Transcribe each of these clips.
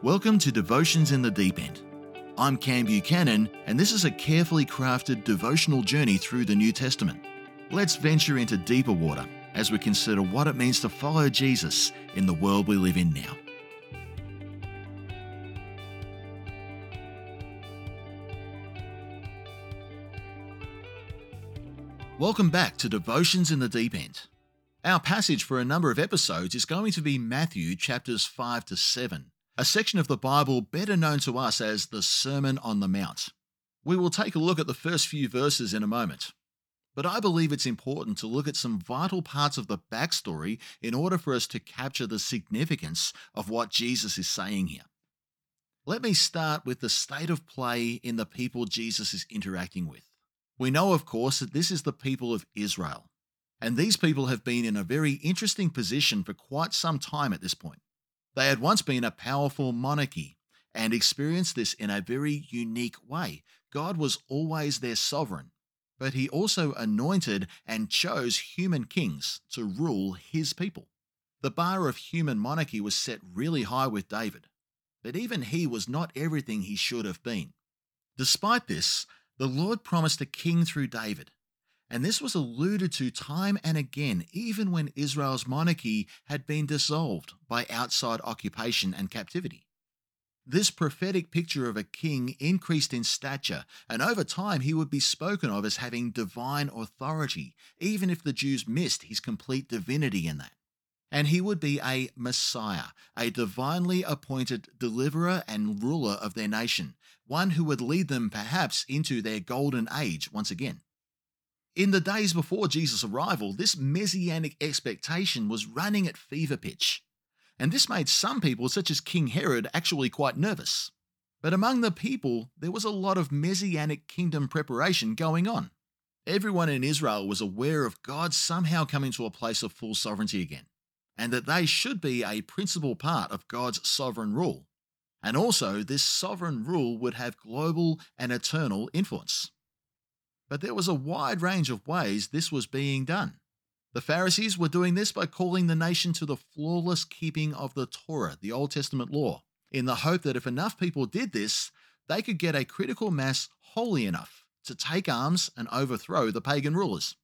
Welcome to Devotions in the Deep End. I'm Cam Buchanan, and this is a carefully crafted devotional journey through the New Testament. Let's venture into deeper water as we consider what it means to follow Jesus in the world we live in now. Welcome back to Devotions in the Deep End. Our passage for a number of episodes is going to be Matthew chapters 5 to 7 a section of the Bible better known to us as the Sermon on the Mount. We will take a look at the first few verses in a moment. But I believe it's important to look at some vital parts of the backstory in order for us to capture the significance of what Jesus is saying here. Let me start with the state of play in the people Jesus is interacting with. We know, of course, that this is the people of Israel, and these people have been in a very interesting position for quite some time at this point. They had once been a powerful monarchy and experienced this in a very unique way. God was always their sovereign, but he also anointed and chose human kings to rule his people. The bar of human monarchy was set really high with David, but even he was not everything he should have been. Despite this, the Lord promised a king through David, and this was alluded to time and again, even when Israel's monarchy had been dissolved by outside occupation and captivity. This prophetic picture of a king increased in stature, and over time he would be spoken of as having divine authority, even if the Jews missed his complete divinity in that. And he would be a Messiah, a divinely appointed deliverer and ruler of their nation, one who would lead them perhaps into their golden age once again. In the days before Jesus' arrival, this messianic expectation was running at fever pitch, and this made some people, such as King Herod, actually quite nervous. But among the people, there was a lot of messianic kingdom preparation going on. Everyone in Israel was aware of God somehow coming to a place of full sovereignty again, and that they should be a principal part of God's sovereign rule. And also, this sovereign rule would have global and eternal influence but there was a wide range of ways this was being done. The Pharisees were doing this by calling the nation to the flawless keeping of the Torah, the Old Testament law, in the hope that if enough people did this, they could get a critical mass holy enough to take arms and overthrow the pagan rulers.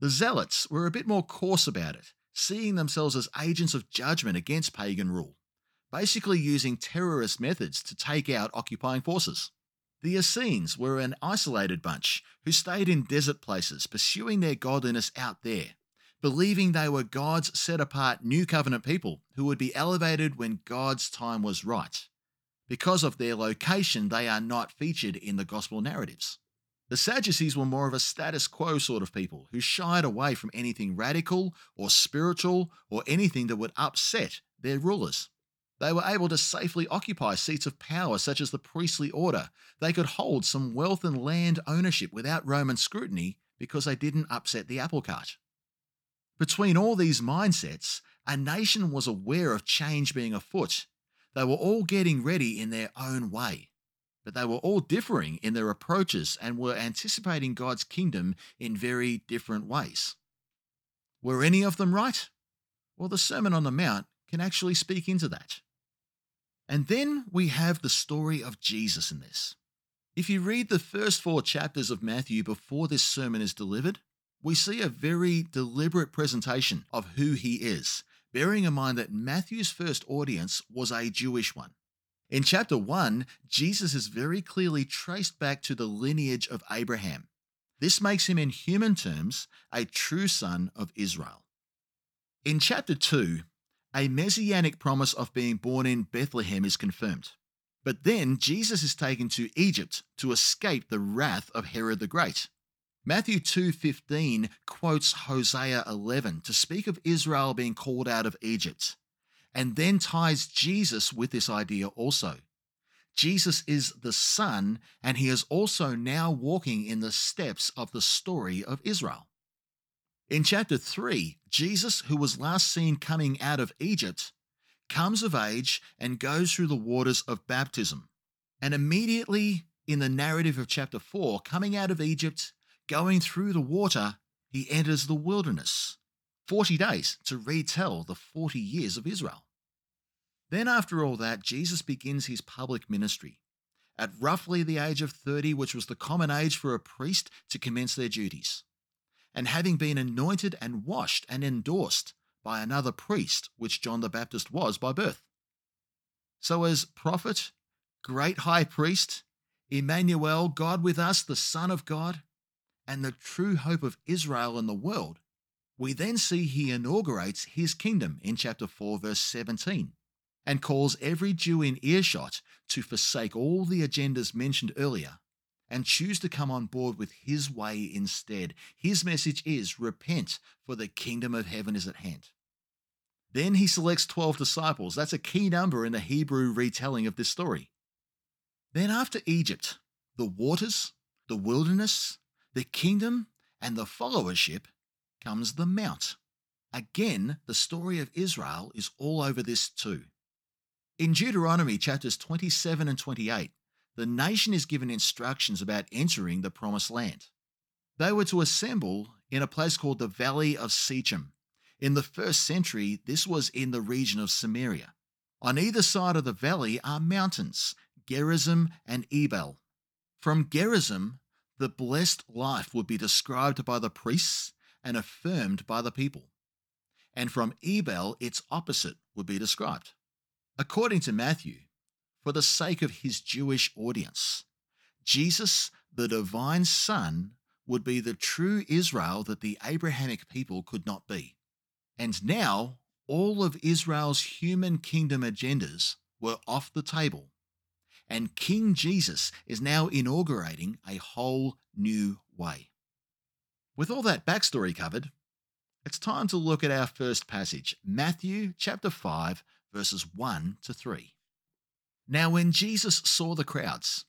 The Zealots were a bit more coarse about it, seeing themselves as agents of judgment against pagan rule, basically using terrorist methods to take out occupying forces. The Essenes were an isolated bunch who stayed in desert places, pursuing their godliness out there, believing they were God's set apart new covenant people who would be elevated when God's time was right. Because of their location, they are not featured in the gospel narratives. The Sadducees were more of a status quo sort of people who shied away from anything radical or spiritual or anything that would upset their rulers. They were able to safely occupy seats of power, such as the priestly order. They could hold some wealth and land ownership without Roman scrutiny because they didn't upset the apple cart. Between all these mindsets, a nation was aware of change being afoot. They were all getting ready in their own way, but they were all differing in their approaches and were anticipating God's kingdom in very different ways. Were any of them right? Well, the Sermon on the Mount can actually speak into that. And then we have the story of Jesus in this. If you read the first four chapters of Matthew before this sermon is delivered, we see a very deliberate presentation of who he is, bearing in mind that Matthew's first audience was a Jewish one. In chapter 1, Jesus is very clearly traced back to the lineage of Abraham. This makes him, in human terms, a true son of Israel. In chapter 2, a messianic promise of being born in Bethlehem is confirmed. But then Jesus is taken to Egypt to escape the wrath of Herod the Great. Matthew 2:15 quotes Hosea 11 to speak of Israel being called out of Egypt and then ties Jesus with this idea also. Jesus is the son and he is also now walking in the steps of the story of Israel. In chapter 3, Jesus, who was last seen coming out of Egypt, comes of age and goes through the waters of baptism. And immediately in the narrative of chapter 4, coming out of Egypt, going through the water, he enters the wilderness. 40 days to retell the 40 years of Israel. Then, after all that, Jesus begins his public ministry at roughly the age of 30, which was the common age for a priest to commence their duties, and having been anointed and washed and endorsed by another priest, which John the Baptist was by birth. So, as prophet, great high priest, Emmanuel, God with us, the Son of God, and the true hope of Israel and the world, we then see he inaugurates his kingdom in chapter 4, verse 17, and calls every Jew in earshot to forsake all the agendas mentioned earlier and choose to come on board with his way instead. His message is repent, for the kingdom of heaven is at hand. Then he selects 12 disciples. That's a key number in the Hebrew retelling of this story. Then, after Egypt, the waters, the wilderness, the kingdom, and the followership, comes the mount. Again, the story of Israel is all over this too. In Deuteronomy chapters 27 and 28, the nation is given instructions about entering the promised land. They were to assemble in a place called the Valley of Shechem. In the first century, this was in the region of Samaria. On either side of the valley are mountains, Gerizim and Ebal. From Gerizim, the blessed life would be described by the priests and affirmed by the people. And from Ebal, its opposite would be described. According to Matthew, for the sake of his Jewish audience, Jesus, the divine Son, would be the true Israel that the Abrahamic people could not be. And now, all of Israel's human kingdom agendas were off the table and King Jesus is now inaugurating a whole new way. With all that backstory covered, it's time to look at our first passage, Matthew chapter 5, verses 1 to 3. Now, when Jesus saw the crowds,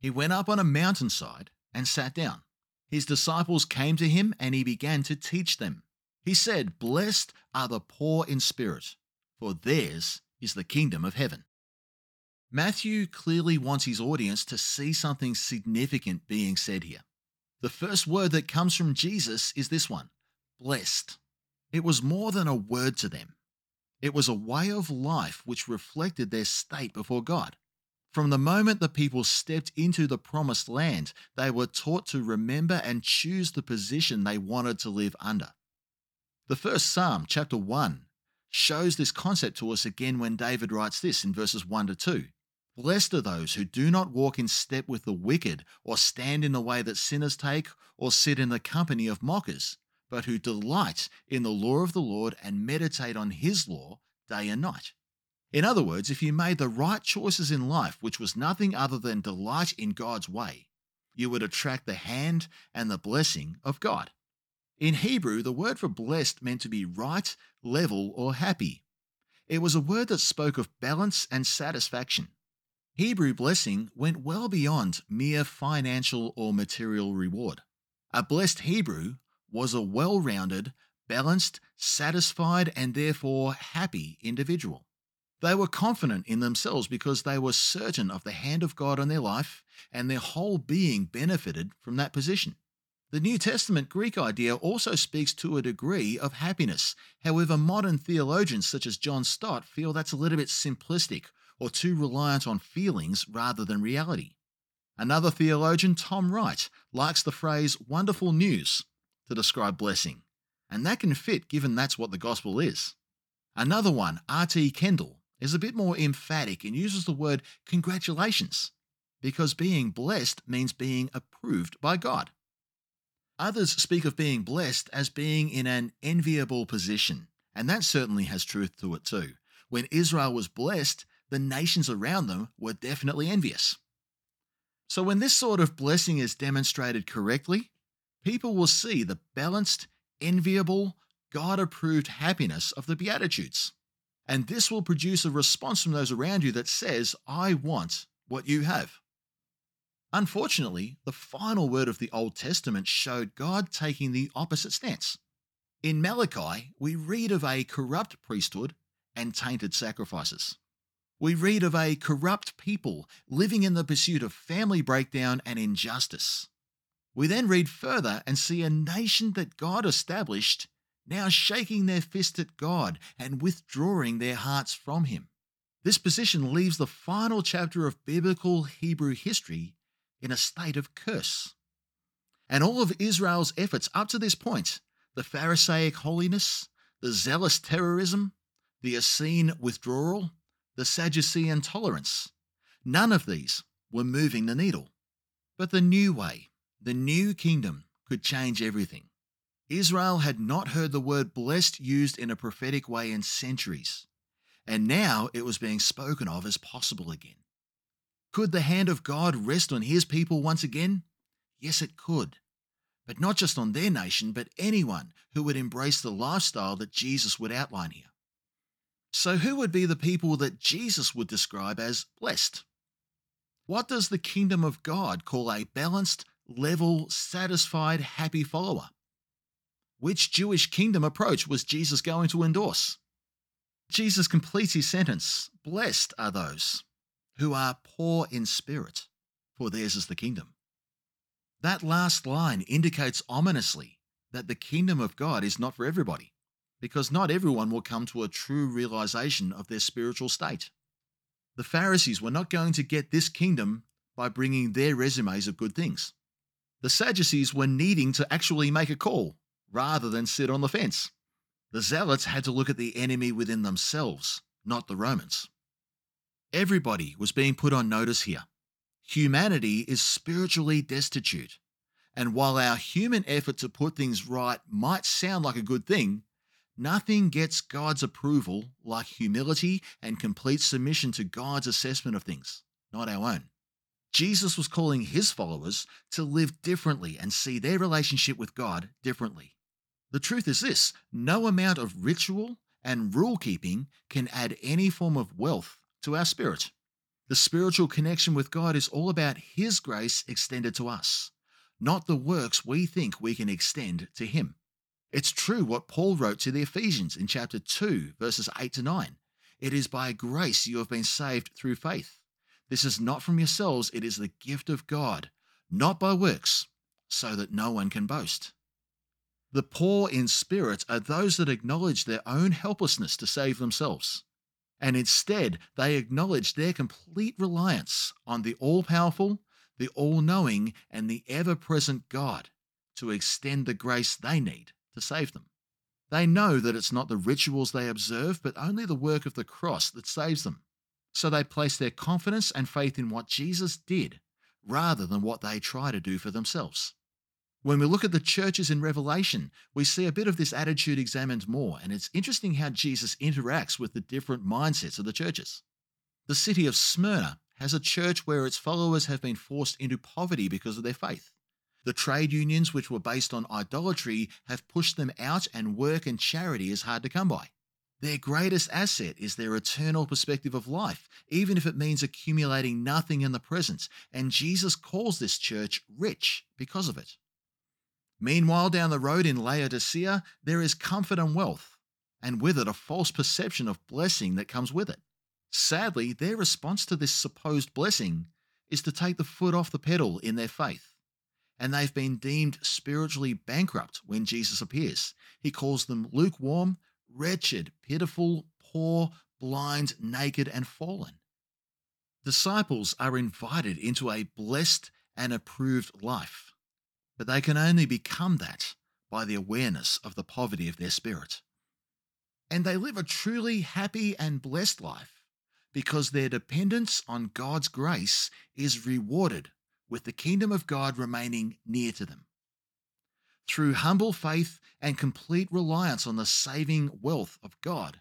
he went up on a mountainside and sat down. His disciples came to him and he began to teach them. He said, Blessed are the poor in spirit, for theirs is the kingdom of heaven. Matthew clearly wants his audience to see something significant being said here. The first word that comes from Jesus is this one blessed. It was more than a word to them, it was a way of life which reflected their state before God. From the moment the people stepped into the promised land, they were taught to remember and choose the position they wanted to live under. The first Psalm, chapter 1, shows this concept to us again when David writes this in verses 1 to 2. Blessed are those who do not walk in step with the wicked, or stand in the way that sinners take, or sit in the company of mockers, but who delight in the law of the Lord and meditate on his law day and night. In other words, if you made the right choices in life, which was nothing other than delight in God's way, you would attract the hand and the blessing of God. In Hebrew, the word for blessed meant to be right, level, or happy. It was a word that spoke of balance and satisfaction. Hebrew blessing went well beyond mere financial or material reward. A blessed Hebrew was a well rounded, balanced, satisfied, and therefore happy individual. They were confident in themselves because they were certain of the hand of God on their life, and their whole being benefited from that position. The New Testament Greek idea also speaks to a degree of happiness. However, modern theologians such as John Stott feel that's a little bit simplistic or too reliant on feelings rather than reality. Another theologian, Tom Wright, likes the phrase wonderful news to describe blessing, and that can fit given that's what the gospel is. Another one, R.T. Kendall, is a bit more emphatic and uses the word congratulations, because being blessed means being approved by God. Others speak of being blessed as being in an enviable position, and that certainly has truth to it too. When Israel was blessed, the nations around them were definitely envious. So, when this sort of blessing is demonstrated correctly, people will see the balanced, enviable, God approved happiness of the Beatitudes. And this will produce a response from those around you that says, I want what you have. Unfortunately, the final word of the Old Testament showed God taking the opposite stance. In Malachi, we read of a corrupt priesthood and tainted sacrifices we read of a corrupt people living in the pursuit of family breakdown and injustice. We then read further and see a nation that God established now shaking their fist at God and withdrawing their hearts from Him. This position leaves the final chapter of biblical Hebrew history in a state of curse. And all of Israel's efforts up to this point the Pharisaic holiness, the zealous terrorism, the Essene withdrawal, the Sadducean tolerance none of these were moving the needle. But the new way, the new kingdom, could change everything. Israel had not heard the word blessed used in a prophetic way in centuries, and now it was being spoken of as possible again. Could the hand of God rest on his people once again? Yes, it could. But not just on their nation, but anyone who would embrace the lifestyle that Jesus would outline here. So, who would be the people that Jesus would describe as blessed? What does the kingdom of God call a balanced, level, satisfied, happy follower? Which Jewish kingdom approach was Jesus going to endorse? Jesus completes his sentence Blessed are those who are poor in spirit, for theirs is the kingdom. That last line indicates ominously that the kingdom of God is not for everybody, because not everyone will come to a true realization of their spiritual state. The Pharisees were not going to get this kingdom by bringing their resumes of good things. The Sadducees were needing to actually make a call rather than sit on the fence. The Zealots had to look at the enemy within themselves, not the Romans. Everybody was being put on notice here. Humanity is spiritually destitute. And while our human effort to put things right might sound like a good thing, nothing gets God's approval like humility and complete submission to God's assessment of things, not our own. Jesus was calling his followers to live differently and see their relationship with God differently. The truth is this no amount of ritual and rule keeping can add any form of wealth to our spirit. The spiritual connection with God is all about His grace extended to us, not the works we think we can extend to Him. It's true what Paul wrote to the Ephesians in chapter 2, verses 8 to 9. It is by grace you have been saved through faith. This is not from yourselves, it is the gift of God, not by works, so that no one can boast. The poor in spirit are those that acknowledge their own helplessness to save themselves, and instead they acknowledge their complete reliance on the all powerful, the all knowing, and the ever present God to extend the grace they need to save them. They know that it's not the rituals they observe, but only the work of the cross that saves them. So they place their confidence and faith in what Jesus did rather than what they try to do for themselves. When we look at the churches in Revelation, we see a bit of this attitude examined more, and it's interesting how Jesus interacts with the different mindsets of the churches. The city of Smyrna has a church where its followers have been forced into poverty because of their faith. The trade unions, which were based on idolatry, have pushed them out, and work and charity is hard to come by. Their greatest asset is their eternal perspective of life, even if it means accumulating nothing in the present, and Jesus calls this church rich because of it. Meanwhile, down the road in Laodicea, there is comfort and wealth, and with it a false perception of blessing that comes with it. Sadly, their response to this supposed blessing is to take the foot off the pedal in their faith. And they've been deemed spiritually bankrupt when Jesus appears. He calls them lukewarm, wretched, pitiful, poor, blind, naked, and fallen. Disciples are invited into a blessed and approved life but they can only become that by the awareness of the poverty of their spirit. And they live a truly happy and blessed life because their dependence on God's grace is rewarded with the kingdom of God remaining near to them. Through humble faith and complete reliance on the saving wealth of God,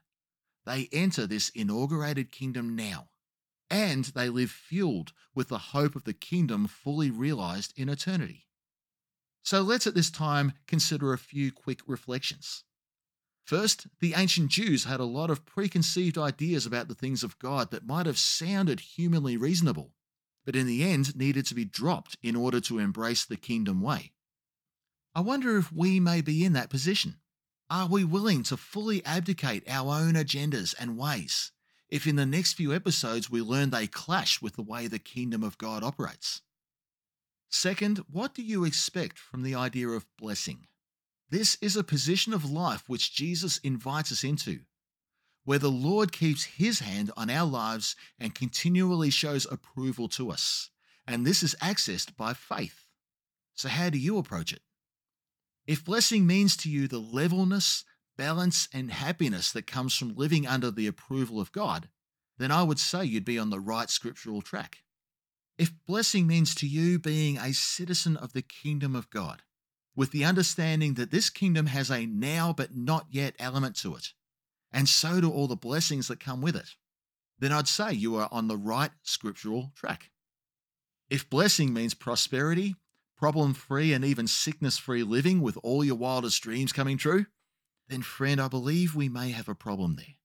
they enter this inaugurated kingdom now, and they live fueled with the hope of the kingdom fully realized in eternity. So let's at this time consider a few quick reflections. First, the ancient Jews had a lot of preconceived ideas about the things of God that might have sounded humanly reasonable, but in the end needed to be dropped in order to embrace the kingdom way. I wonder if we may be in that position. Are we willing to fully abdicate our own agendas and ways if in the next few episodes we learn they clash with the way the kingdom of God operates? Second, what do you expect from the idea of blessing? This is a position of life which Jesus invites us into. where the Lord keeps his hand on our lives and continually shows approval to us. And this is accessed by faith. So, how do you approach it? If blessing means to you the levelness, balance, and happiness that comes from living under the approval of God, then I would say you'd be on the right scriptural track. If blessing means to you being a citizen of the kingdom of God, with the understanding that this kingdom has a now but not yet element to it, and so do all the blessings that come with it, then I'd say you are on the right scriptural track. If blessing means prosperity, problem free, and even sickness free living with all your wildest dreams coming true, then, friend, I believe we may have a problem there.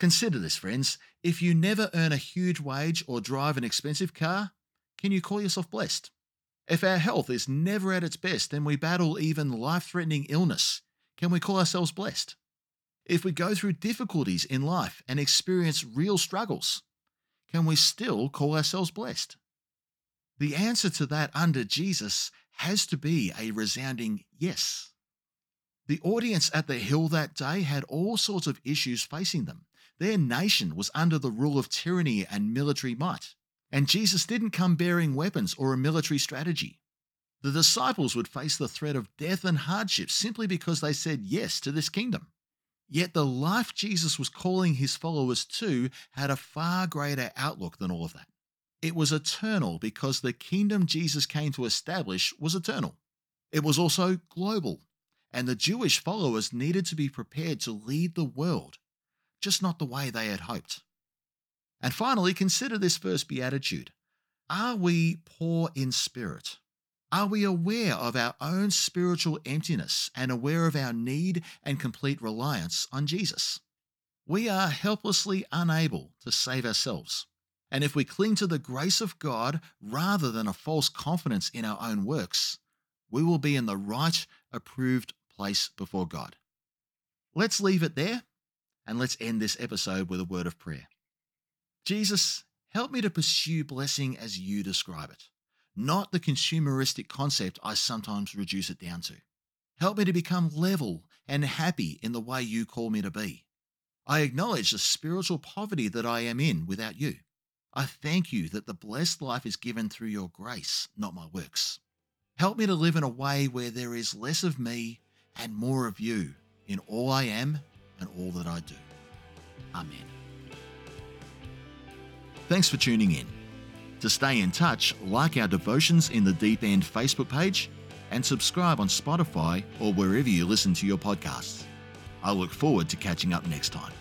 Consider this, friends. If you never earn a huge wage or drive an expensive car, can you call yourself blessed? If our health is never at its best and we battle even life threatening illness, can we call ourselves blessed? If we go through difficulties in life and experience real struggles, can we still call ourselves blessed? The answer to that under Jesus has to be a resounding yes. The audience at the hill that day had all sorts of issues facing them. Their nation was under the rule of tyranny and military might, and Jesus didn't come bearing weapons or a military strategy. The disciples would face the threat of death and hardship simply because they said yes to this kingdom. Yet the life Jesus was calling his followers to had a far greater outlook than all of that. It was eternal because the kingdom Jesus came to establish was eternal. It was also global, and the Jewish followers needed to be prepared to lead the world just not the way they had hoped. And finally, consider this first beatitude Are we poor in spirit? Are we aware of our own spiritual emptiness and aware of our need and complete reliance on Jesus? We are helplessly unable to save ourselves. And if we cling to the grace of God rather than a false confidence in our own works, we will be in the right, approved place before God. Let's leave it there and let's end this episode with a word of prayer. Jesus, help me to pursue blessing as you describe it, not the consumeristic concept I sometimes reduce it down to. Help me to become level and happy in the way you call me to be. I acknowledge the spiritual poverty that I am in without you. I thank you that the blessed life is given through your grace, not my works. Help me to live in a way where there is less of me and more of you in all I am and all that I do. Amen. Thanks for tuning in. To stay in touch, like our Devotions in the Deep End Facebook page and subscribe on Spotify or wherever you listen to your podcasts. I look forward to catching up next time.